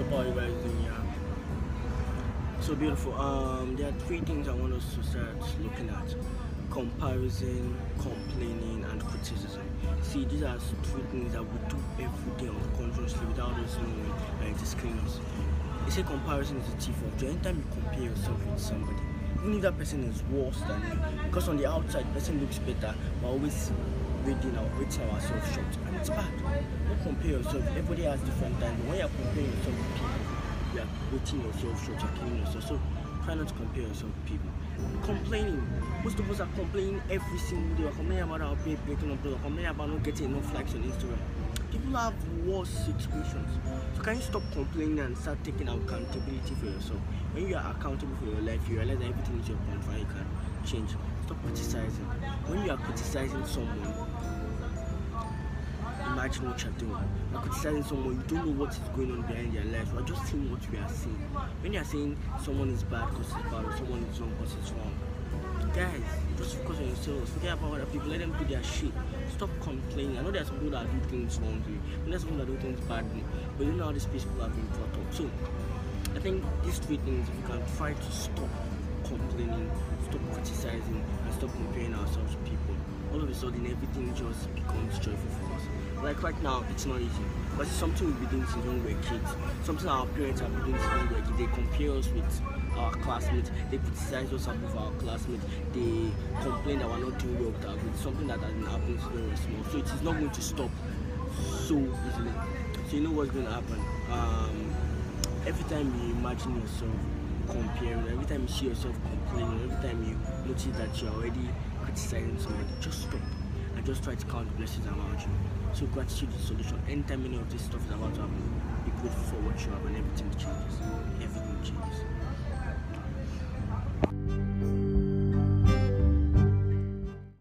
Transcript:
up, you guys doing? Yeah, so beautiful. Um, there are three things I want us to start looking at: comparison, complaining, and criticism. See, these are three things that we do every day unconsciously without us knowing, and it is killing us. They say comparison is the thief of joy. Anytime you compare yourself with somebody, even if that person is worse than you, because on the outside, the person looks better, we're always reading our rating ourselves short, and it's bad. Don't compare yourself. Everybody has different times. When you're comparing yourself with people, you are rating yourself short. You're killing yourself. So try not to compare yourself with people. Complaining. Most of us are complaining every single day. We're complaining about our babe breaking up. We're complaining about not getting enough likes on Instagram. People have worse situations. So can you stop complaining and start taking accountability for yourself? When you are accountable for your life, you realize that everything is your control. You can change. Stop criticizing. When you are criticizing someone, imagine what you're doing. You're criticizing someone, you don't know what is going on behind their life. We're just seeing what we are seeing. When you're saying someone is bad because it's bad or someone is wrong because it's wrong, guys, just focus on yourselves. Forget about other people. Let them do their shit. Stop complaining. I know there's people that do things wrong wrongly. And there's people that do things badly. But you know how these people have been brought up. So I think these three things, if we can try to stop complaining, stop criticizing, and stop comparing ourselves to people, all of a sudden everything just becomes joyful for us. Like right now, it's not easy. But it's something we've been doing since when we were kids. Something our parents have been doing since when we were kids. They compare us with our classmates. They criticize us above our classmates. They complain that we're not doing well with our grades. Something that has been happening since we were small. So it is not going to stop so easily. So you know what's going to happen. Um, every time you imagine yourself comparing, every time you see yourself complaining, every time you notice that you're already criticizing somebody, just stop and just try to count the blessings around you. So gratitude is solution. Anytime any of this stuff is about to happen, be grateful for what you have and everything changes. Everything changes.